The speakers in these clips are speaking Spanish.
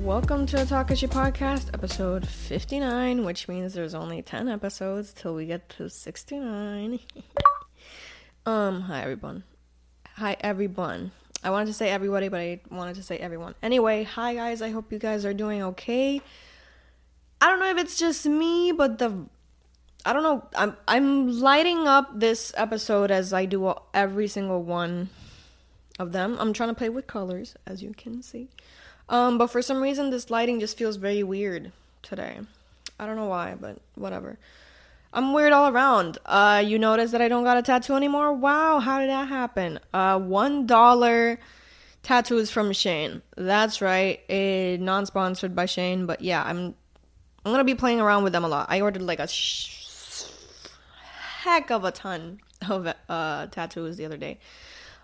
Welcome to the Takashi Podcast, episode 59, which means there's only 10 episodes till we get to 69. um, hi everyone. Hi everyone. I wanted to say everybody, but I wanted to say everyone. Anyway, hi guys. I hope you guys are doing okay. I don't know if it's just me, but the I don't know. I'm I'm lighting up this episode as I do every single one of them. I'm trying to play with colors, as you can see. Um, but for some reason, this lighting just feels very weird today. I don't know why, but whatever. I'm weird all around. Uh, you notice that I don't got a tattoo anymore? Wow, how did that happen? Uh, one dollar tattoos from Shane. That's right, a non-sponsored by Shane, but yeah, I'm I'm gonna be playing around with them a lot. I ordered like a sh- heck of a ton of uh, tattoos the other day.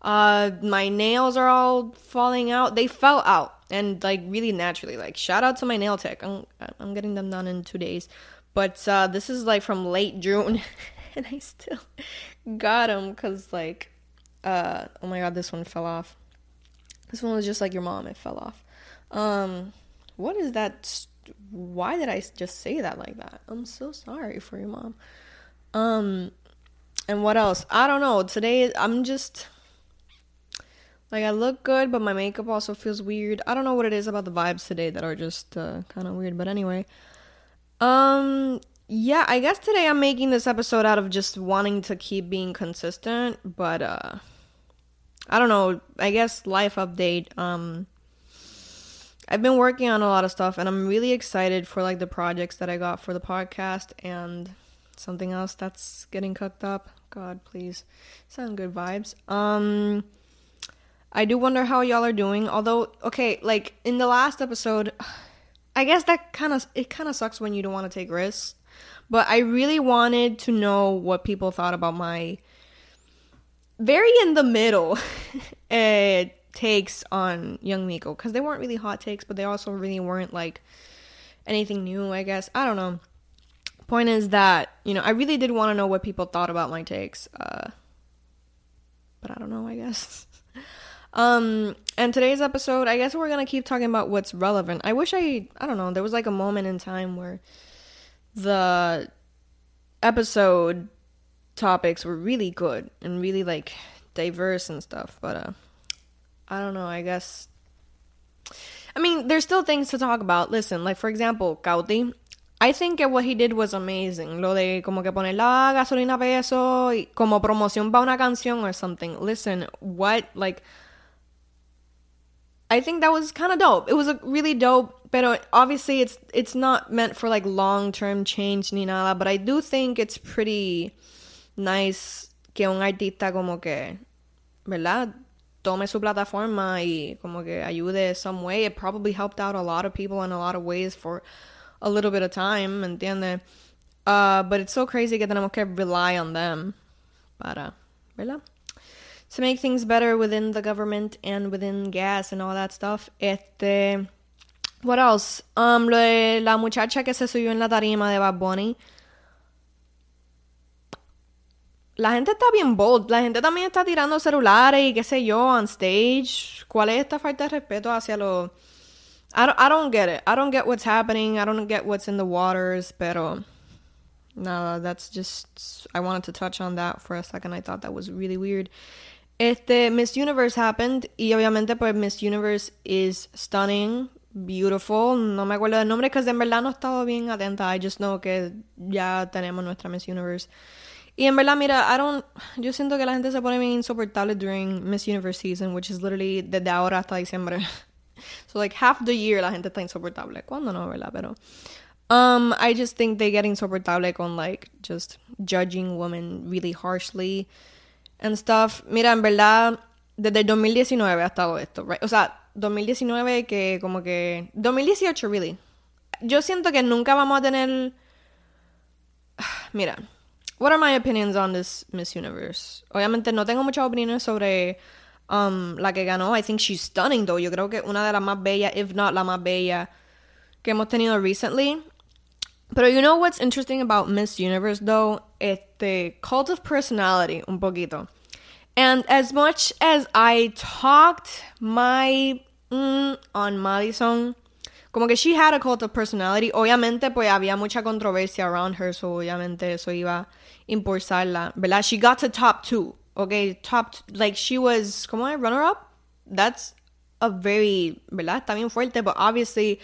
Uh, my nails are all falling out. They fell out and like really naturally. Like shout out to my nail tech. I'm I'm getting them done in two days. But uh, this is like from late June, and I still got them because like, uh, oh my god, this one fell off. This one was just like your mom; it fell off. Um, what is that? Why did I just say that like that? I'm so sorry for your mom. Um, and what else? I don't know. Today I'm just like I look good, but my makeup also feels weird. I don't know what it is about the vibes today that are just uh, kind of weird. But anyway, um, yeah, I guess today I'm making this episode out of just wanting to keep being consistent, but uh I don't know, I guess life update. Um I've been working on a lot of stuff and I'm really excited for like the projects that I got for the podcast and something else that's getting cooked up. God, please. Sound good vibes. Um I do wonder how y'all are doing. Although, okay, like in the last episode, I guess that kind of it kind of sucks when you don't want to take risks. But I really wanted to know what people thought about my very in the middle uh, takes on Young Miko because they weren't really hot takes, but they also really weren't like anything new. I guess I don't know. Point is that you know I really did want to know what people thought about my takes, uh, but I don't know. I guess. Um, and today's episode, I guess we're gonna keep talking about what's relevant. I wish I, I don't know, there was like a moment in time where the episode topics were really good and really like diverse and stuff, but uh, I don't know. I guess. I mean, there's still things to talk about. Listen, like for example, Cauti. I think what he did was amazing. Lo de como que poner la gasolina peso y como promoción para una canción or something. Listen, what like I think that was kind of dope. It was a really dope, but obviously it's it's not meant for like long-term change ni nada, but I do think it's pretty nice que un artista como que, ¿verdad? Tome su plataforma y como que ayude some way. It probably helped out a lot of people in a lot of ways for a little bit of time, ¿entiendes? Uh, but it's so crazy que tenemos que rely on them para, ¿verdad? To make things better within the government and within gas and all that stuff. Este, what else? Um, la muchacha que se subió en la tarima de Bad Bunny. La gente está bien bold. La gente también está tirando celulares y qué sé yo on stage. ¿Cuál es esta falta de respeto hacia los... I don't, I don't get it. I don't get what's happening. I don't get what's in the waters. Pero... No, that's just... I wanted to touch on that for a second. I thought that was really weird. Este, Miss Universe happened y obviamente pues Miss Universe is stunning, beautiful. No me acuerdo del nombre que en verdad no he estado bien atenta. I just know que ya tenemos nuestra Miss Universe. Y en verdad, mira, I don't, yo siento que la gente se pone bien insoportable during Miss Universe season, which is literally desde ahora hasta diciembre. so like half the year la gente está insoportable. ¿Cuándo no, verdad? Pero um, I just think they get insoportable con like just judging women really harshly and stuff. Mira, en verdad, desde el 2019 ha estado esto, right? O sea, 2019 que como que... 2018, really. Yo siento que nunca vamos a tener... Mira, what are my opinions on this Miss Universe? Obviamente no tengo muchas opiniones sobre um, la que ganó. I think she's stunning, though. Yo creo que una de las más bellas, if not la más bella, que hemos tenido recently. Pero you know what's interesting about Miss Universe, though? Este cult of personality, un poquito. And as much as I talked my mm, on Madison. Como que she had a cult of personality. Obviamente, pues había mucha controversia around her, so obviamente eso iba a impulsarla, ¿verdad? She got to top two, okay? Top, like she was, como runner up? That's a very, ¿verdad? Está bien fuerte, but obviously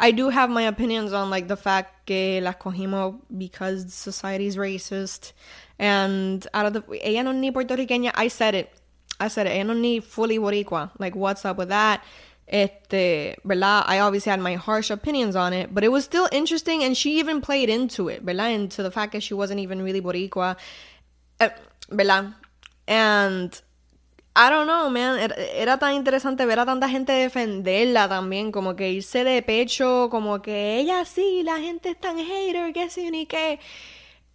I do have my opinions on like the fact que la cogimos because society is racist. And out of the ella no ni I said it. I said it. Ella no ni fully boricua. Like what's up with that? Este verdad? I obviously had my harsh opinions on it but it was still interesting and she even played into it verdad? Into the fact that she wasn't even really boricua. Uh, verdad? And I don't know, man. Era, tan interesante ver a tanta gente defenderla también, como que irse de pecho, como que ella sí, la gente es tan hater, que sí ni qué.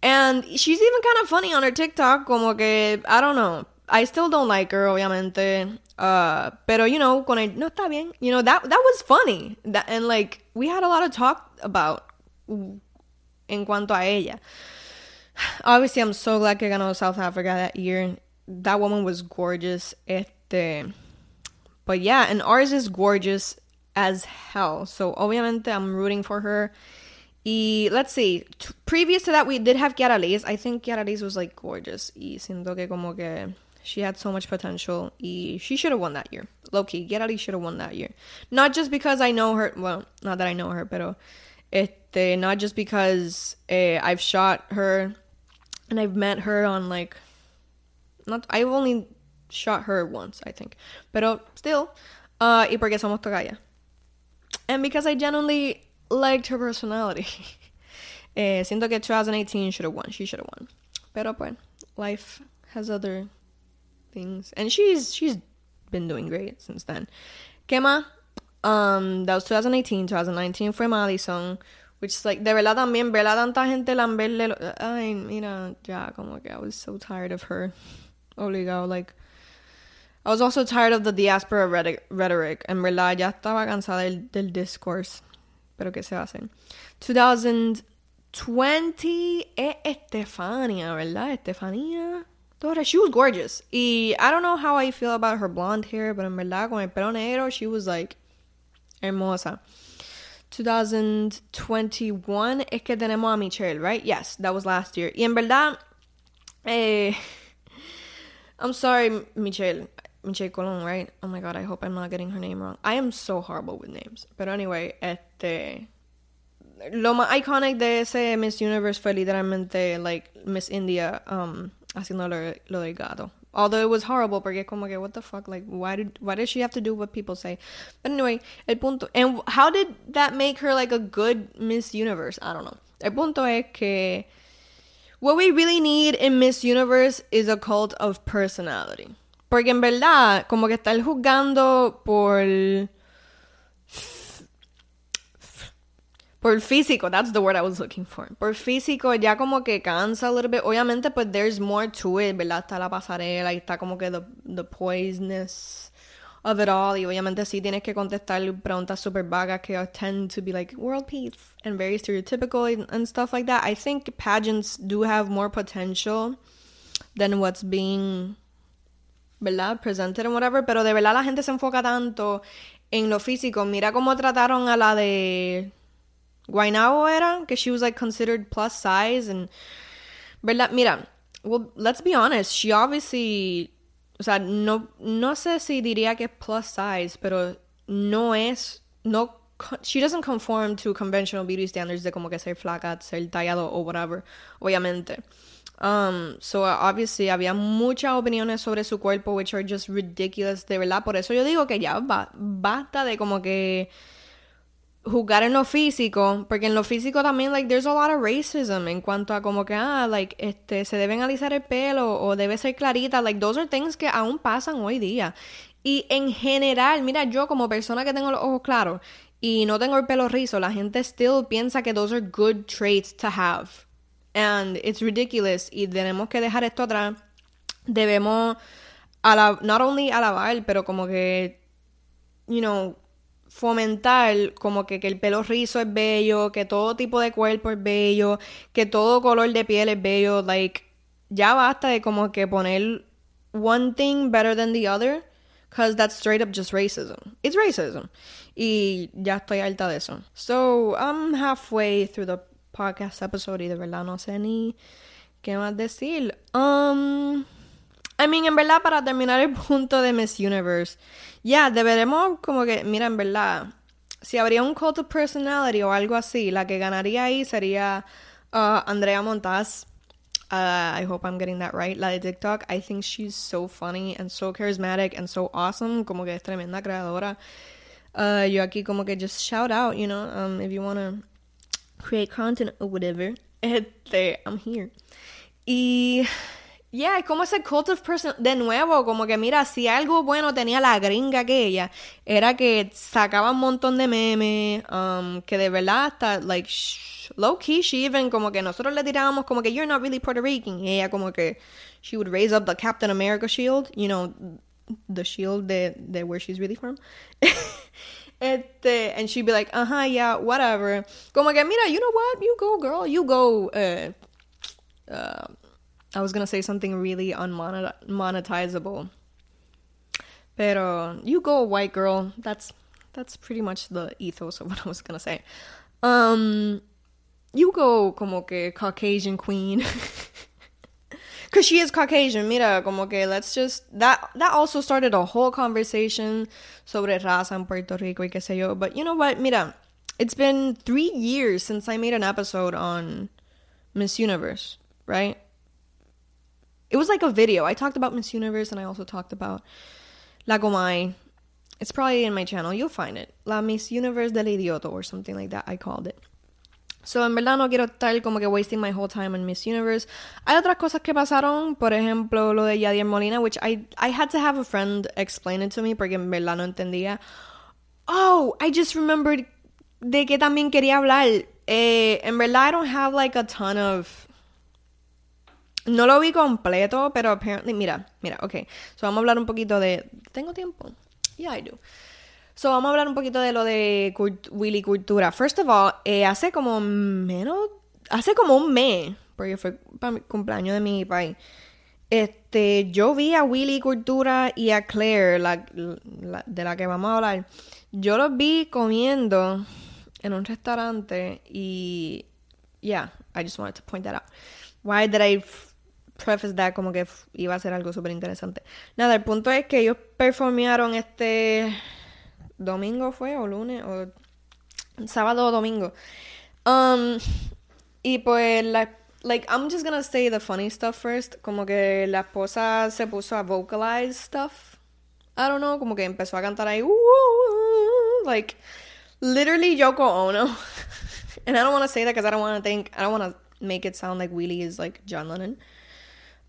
And she's even kind of funny on her TikTok, como que, I don't know. I still don't like her, obviamente. Uh, pero, you know, con el, no está bien. You know, that, that was funny. That, and, like, we had a lot of talk about en cuanto a ella. Obviously, I'm so glad que ganó South Africa that year that woman was gorgeous. Este, but yeah, and ours is gorgeous as hell. So obviamente I'm rooting for her. Y let's see, t- previous to that we did have Kiara Liz. I think Kiara Liz was like gorgeous. Y siento que como que she had so much potential. Y she should have won that year. Loki, Kiara Liz should have won that year. Not just because I know her. Well, not that I know her, pero este, not just because eh, I've shot her and I've met her on like not I've only shot her once, I think. Pero still, uh, y porque somos togaya. And because I genuinely liked her personality. eh, siento que 2018 should have won. She should have won. Pero pues, life has other things. And she's she's been doing great since then. ¿Qué más? Um, that was 2018. 2019 fue Madison. Which is like, de verdad también, verla tanta gente lamberle. Ay, mira, ya, como que I was so tired of her. Obligado. Like, I was also tired of the diaspora rhetoric. En verdad, ya estaba cansada del, del discourse. Pero ¿qué se hace? 2020 es Estefania, ¿verdad? Estefania. She was gorgeous. Y I don't know how I feel about her blonde hair, but en verdad, con el pelo negro, she was like hermosa. 2021 es que tenemos a Michelle, right? Yes, that was last year. Y en verdad, eh, I'm sorry, Michelle. Michelle Colon, right? Oh my god, I hope I'm not getting her name wrong. I am so horrible with names. But anyway, este. Lo más iconic de ese Miss Universe fue literalmente, like, Miss India um, haciendo lo, lo del gato. Although it was horrible, porque como que, what the fuck, like, why did, why did she have to do what people say? But anyway, el punto, and how did that make her, like, a good Miss Universe? I don't know. El punto es que What we really need in Miss Universe is a cult of personality. Porque en verdad, como que estar juzgando por. Por físico, that's the word I was looking for. Por físico ya como que cansa a little bit. Obviamente, pues there's more to it, ¿verdad? Está la pasarela y está como que the, the poisonous of it all. Y obviamente sí tienes que contestar preguntas super vagas que tend to be like world peace and very stereotypical and, and stuff like that. I think pageants do have more potential than what's being, ¿verdad? Presented and whatever. Pero de verdad la gente se enfoca tanto en lo físico. Mira cómo trataron a la de Guaynabo era, que she was like considered plus size and, ¿verdad? Mira, well, let's be honest. She obviously o sea, no, no sé si diría que es plus size, pero no es, no, she doesn't conform to conventional beauty standards de como que ser flaca, ser tallado o whatever, obviamente. Um, so obviously había muchas opiniones sobre su cuerpo, which are just ridiculous, de verdad. Por eso yo digo que ya basta de como que jugar en lo físico, porque en lo físico también, like, there's a lot of racism en cuanto a como que, ah, like, este, se deben alisar el pelo o debe ser clarita, like, those are things que aún pasan hoy día. Y en general, mira, yo como persona que tengo los ojos claros y no tengo el pelo rizo, la gente still piensa que those are good traits to have. And it's ridiculous y tenemos que dejar esto atrás. Debemos, la not only alabar, pero como que, you know, fomentar como que, que, el pelo rizo es bello, que todo tipo de cuerpo es bello, que todo color de piel es bello, like ya basta de como que poner one thing better than the other, Because that's straight up just racism. It's racism. Y ya estoy alta de eso. So, I'm halfway through the podcast episode y de verdad no sé ni qué más decir. Um, I mean, en verdad, para terminar el punto de Miss Universe, ya, yeah, deberemos como que, mira, en verdad, si habría un cult of personality o algo así, la que ganaría ahí sería uh, Andrea Montaz. Uh, I hope I'm getting that right. La de TikTok. I think she's so funny and so charismatic and so awesome. Como que es tremenda creadora. Uh, yo aquí como que just shout out, you know, um, if you want to create content or whatever. Este, I'm here. Y Yeah, como ese cult of person. De nuevo, como que mira, si algo bueno tenía la gringa aquella, era que sacaba un montón de memes, um, que de verdad hasta, like, low key, she even, como que nosotros le tirábamos, como que you're not really Puerto Rican. Y ella, como que, she would raise up the Captain America shield, you know, the shield de, de where she's really from. Este, and she'd be like, uh huh, yeah, whatever. Como que, mira, you know what? You go, girl. You go, uh, uh, I was gonna say something really unmonetizable. Pero you go white girl. That's that's pretty much the ethos of what I was gonna say. Um you go como que Caucasian queen. Cause she is Caucasian, mira, como que let's just that that also started a whole conversation sobre raza en Puerto Rico y qué sé yo. But you know what, mira, it's been three years since I made an episode on Miss Universe, right? It was like a video. I talked about Miss Universe and I also talked about La Gomay. It's probably in my channel. You'll find it. La Miss Universe del Idioto or something like that. I called it. So, en verdad no quiero estar como que wasting my whole time on Miss Universe. Hay otras cosas que pasaron, por ejemplo, lo de Yadier Molina, which I, I had to have a friend explain it to me porque en verdad no entendía. Oh, I just remembered de que también quería hablar. Eh, en verdad, I don't have like a ton of no lo vi completo, pero apparently, mira, mira, ok. So vamos a hablar un poquito de. ¿Tengo tiempo? Yeah, I do. So vamos a hablar un poquito de lo de Willy Cultura. First of all, eh, hace como menos. Hace como un mes, porque fue para mi cumpleaños de mi país. Este, yo vi a Willy Cultura y a Claire, la, de la que vamos a hablar. Yo los vi comiendo en un restaurante y. Yeah, I just wanted to point that out. Why did I preface that como que iba a ser algo súper interesante. Nada, el punto es que ellos performearon este domingo fue o lunes o sábado o domingo. Um, y pues la like I'm just gonna say the funny stuff first, como que la esposa se puso a vocalize stuff. I don't know, como que empezó a cantar ahí like literally Yoko Ono. and I don't want to say that because I don't want to think I don't want to make it sound like Wheelie is like John Lennon.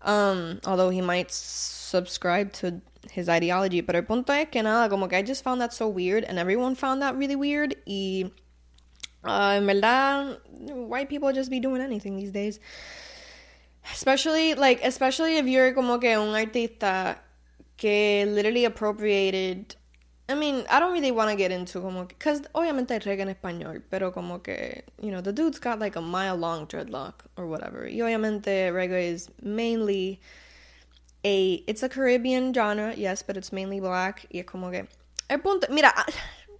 Um, although he might subscribe to his ideology. Pero el punto es que nada, como que I just found that so weird and everyone found that really weird. Y uh, en verdad, white people just be doing anything these days. Especially, like, especially if you're como que un artista que literally appropriated I mean, I don't really want to get into como que, cause obviamente hay reggae en español, pero como que, you know, the dude's got like a mile long dreadlock or whatever. Y obviamente reggae is mainly a, it's a Caribbean genre, yes, but it's mainly black. Y como que, el punto, mira, ah,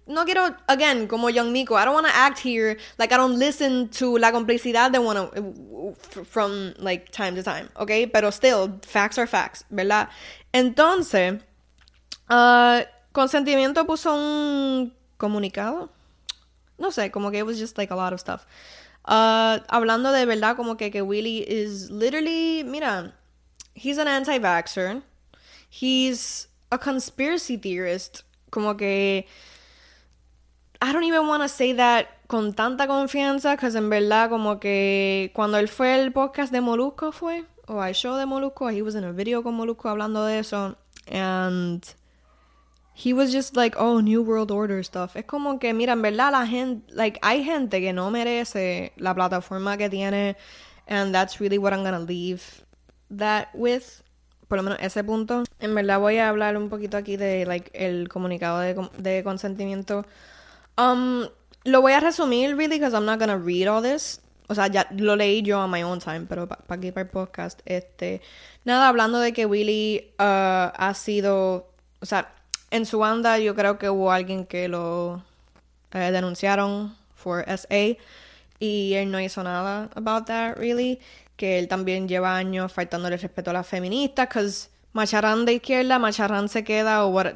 no quiero, again, como Young Miko, I don't want to act here like I don't listen to la complicidad de one from like time to time, okay? Pero still, facts are facts, ¿verdad? Entonces, uh, Consentimiento puso un comunicado. No sé, como que it was just like a lot of stuff. Uh, hablando de verdad, como que, que Willy is literally, mira, he's an anti-vaxxer. He's a conspiracy theorist. Como que. I don't even want to say that con tanta confianza, because en verdad, como que cuando él fue el podcast de Molusco, fue, o al show de Molusco, he was in a video con Molusco hablando de eso, and he was just like, oh, New World Order stuff. Es como que, mira, en verdad la gente, like, hay gente que no merece la plataforma que tiene, and that's really what I'm gonna leave that with. Por lo menos ese punto. En verdad voy a hablar un poquito aquí de, like, el comunicado de, de consentimiento. Um, lo voy a resumir, really, because I'm not gonna read all this. O sea, ya lo leí yo on my own time, pero para pa aquí para el podcast, este, nada, hablando de que Willy uh, ha sido, o sea, en su banda yo creo que hubo alguien que lo eh, denunciaron for SA y él no hizo nada about that really que él también lleva años faltándole respeto a las feministas because macharrán de izquierda macharrán se queda o what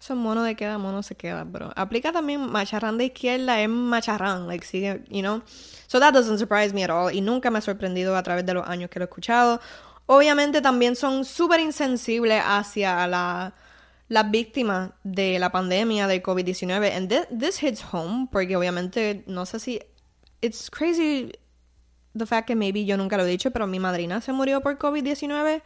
eso mono de queda mono se queda bro. Aplica también macharrán de izquierda es macharrán like sigue you know so that doesn't surprise me at all y nunca me ha sorprendido a través de los años que lo he escuchado. Obviamente también son súper insensibles hacia la las víctimas de la pandemia del COVID-19. And this, this hits home porque obviamente no sé si it's crazy the fact que maybe yo nunca lo he dicho, pero mi madrina se murió por COVID-19.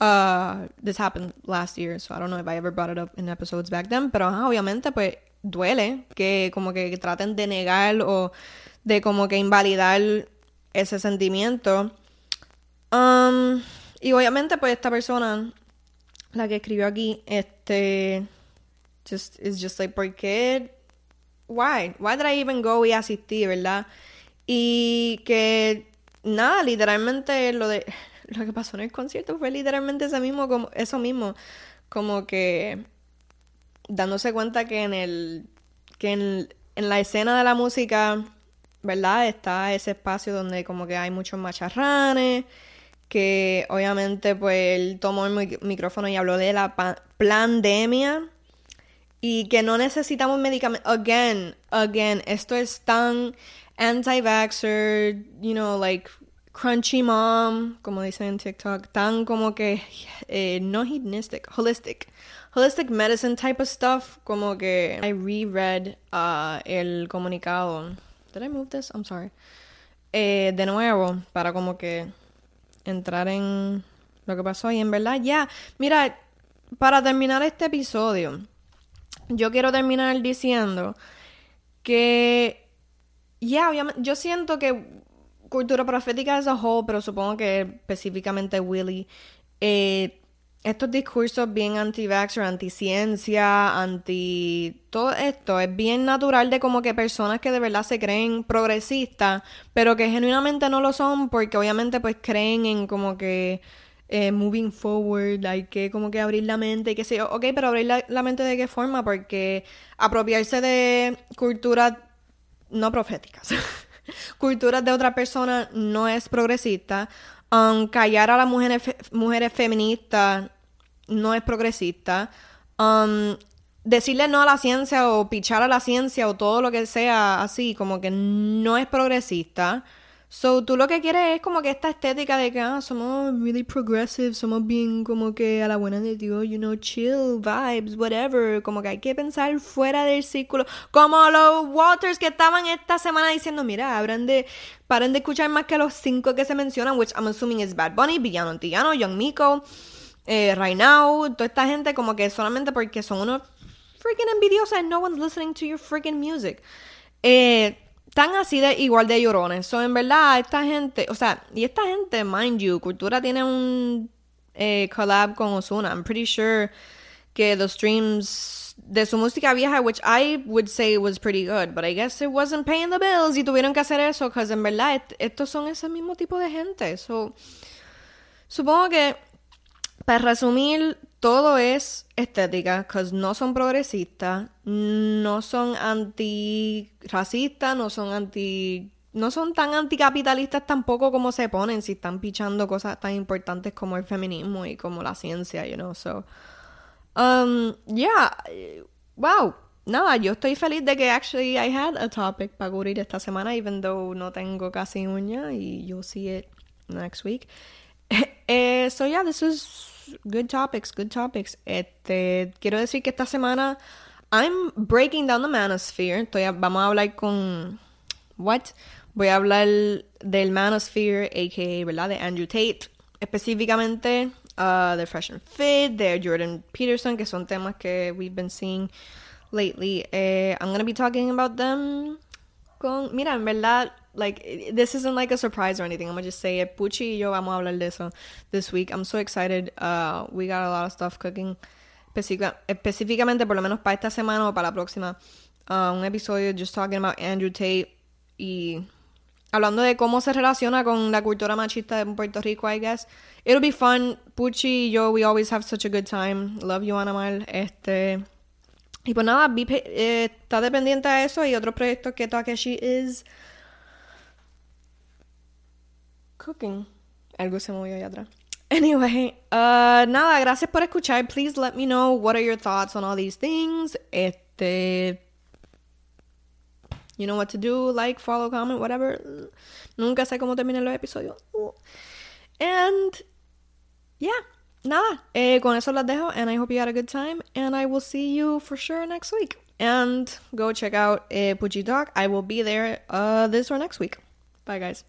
Uh, this happened last year, so I don't know if I ever brought it up in episodes back then, pero obviamente pues duele que como que traten de negar o de como que invalidar ese sentimiento. Um, y obviamente pues esta persona la que escribió aquí, este, just, is just like, ¿por qué? Why? Why did I even go y asistí, verdad? Y que, nada, literalmente lo de, lo que pasó en el concierto fue literalmente eso mismo, como, eso mismo, como que dándose cuenta que en el, que en, en la escena de la música, ¿verdad? Está ese espacio donde como que hay muchos macharranes, que obviamente pues él tomó el micrófono y habló de la pandemia y que no necesitamos medicamentos. Again, again, esto es tan anti-vaxxer, you know, like crunchy mom, como dicen en TikTok, tan como que eh, no hedonistic, holistic, holistic medicine type of stuff, como que I reread uh, el comunicado. Did I move this? I'm sorry. Eh, de nuevo, para como que entrar en lo que pasó y en verdad ya, mira, para terminar este episodio, yo quiero terminar diciendo que ya, obviamente, yo siento que cultura profética as a whole, pero supongo que específicamente Willy, eh, estos discursos bien anti-vaxxer, anti-ciencia, anti... Todo esto es bien natural de como que personas que de verdad se creen progresistas, pero que genuinamente no lo son porque obviamente pues creen en como que eh, moving forward, hay que como que abrir la mente y que sé yo. Ok, pero abrir la, mente de qué forma? Porque apropiarse de culturas no proféticas. culturas de otra persona no es progresista. Um, callar a las mujeres, mujeres feministas no es progresista. Um, decirle no a la ciencia o pichar a la ciencia o todo lo que sea así, como que no es progresista. So, tú lo que quieres es como que esta estética de que ah, somos really progressive, somos bien como que a la buena de Dios, you know, chill, vibes, whatever. Como que hay que pensar fuera del círculo. Como los Waters que estaban esta semana diciendo, mira, abran de, paren de escuchar más que los cinco que se mencionan, which I'm assuming is Bad Bunny, Villano Antillano, Young Miko eh, Right Now, toda esta gente como que solamente porque son unos freaking envidiosos and no one's listening to your freaking music. Eh, tan así de igual de llorones. So, en verdad, esta gente, o sea, y esta gente, mind you, Cultura tiene un eh, collab con Osuna. I'm pretty sure que los streams de su música vieja, which I would say was pretty good, but I guess it wasn't paying the bills y tuvieron que hacer eso, because en verdad estos son ese mismo tipo de gente. So, supongo que para resumir, todo es estética, porque no son progresistas, no son antirracistas, no son anti no son tan anticapitalistas tampoco como se ponen si están pichando cosas tan importantes como el feminismo y como la ciencia, you know. So, um, yeah, wow. Nada, yo estoy feliz de que actually I had a topic para cubrir esta semana, even though no tengo casi uña y you'll see it next week. Eh, so yeah, this is good topics, good topics. Este, quiero decir que esta semana I'm breaking down the manosphere. Estoy, vamos a hablar con what? Voy a hablar del manosphere, aka, ¿verdad? De Andrew Tate, específicamente uh, Fresh and Fit, de Jordan Peterson, que son temas que we've been seeing lately. Eh, I'm gonna be talking about them con, mira, en verdad like this isn't like a surprise or anything. I'm gonna just say it. Puchi y yo vamos a hablar de eso this week. I'm so excited. Uh, we got a lot of stuff cooking. específicamente, por lo menos para esta semana o para la próxima, uh, un episodio just talking about Andrew Tate y hablando de cómo se relaciona con la cultura machista de Puerto Rico, I guess. It'll be fun. Puchi y yo, we always have such a good time. Love you, Anamal. Este. Y pues nada, be, eh, está dependiente a eso y otros proyectos que Takeshi is cooking. Algo se movió allá atrás. Anyway, uh, nada, gracias por escuchar. Please let me know what are your thoughts on all these things. Este. You know what to do, like, follow, comment, whatever. Nunca sé cómo terminan los episodios. And yeah, nada, eh, con eso las dejo. And I hope you had a good time. And I will see you for sure next week. And go check out eh, Pucci Talk. I will be there uh, this or next week. Bye, guys.